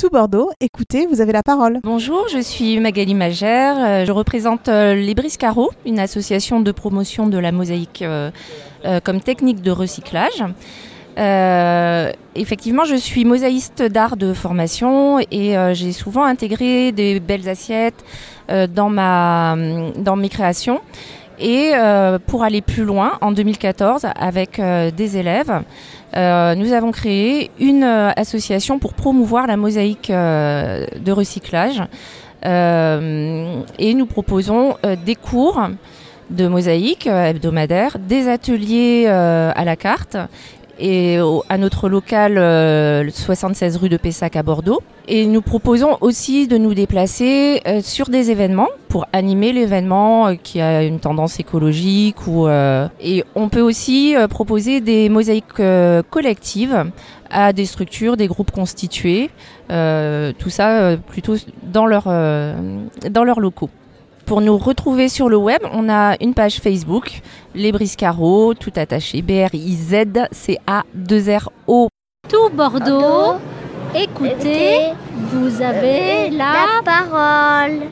Tout Bordeaux. Écoutez, vous avez la parole. Bonjour, je suis Magali Magère. euh, Je représente euh, les Briscarots, une association de promotion de la mosaïque euh, comme technique de recyclage. Effectivement, je suis mosaïste d'art de formation et j'ai souvent intégré des belles assiettes dans, ma, dans mes créations. Et euh, pour aller plus loin, en 2014, avec euh, des élèves, euh, nous avons créé une association pour promouvoir la mosaïque de recyclage. Et nous proposons des cours de mosaïque hebdomadaires, des ateliers à la carte et au- à notre local euh, le 76 rue de Pessac à Bordeaux. Et nous proposons aussi de nous déplacer euh, sur des événements pour animer l'événement euh, qui a une tendance écologique ou euh, et on peut aussi euh, proposer des mosaïques collectives à des structures, des groupes constitués, tout ça plutôt dans leur dans leurs locaux. Pour nous retrouver sur le web, on a une page Facebook, Les Briscarots, tout attaché, B-R-I-Z-C-A-2-R-O. Tout Bordeaux, écoutez, vous avez la la parole.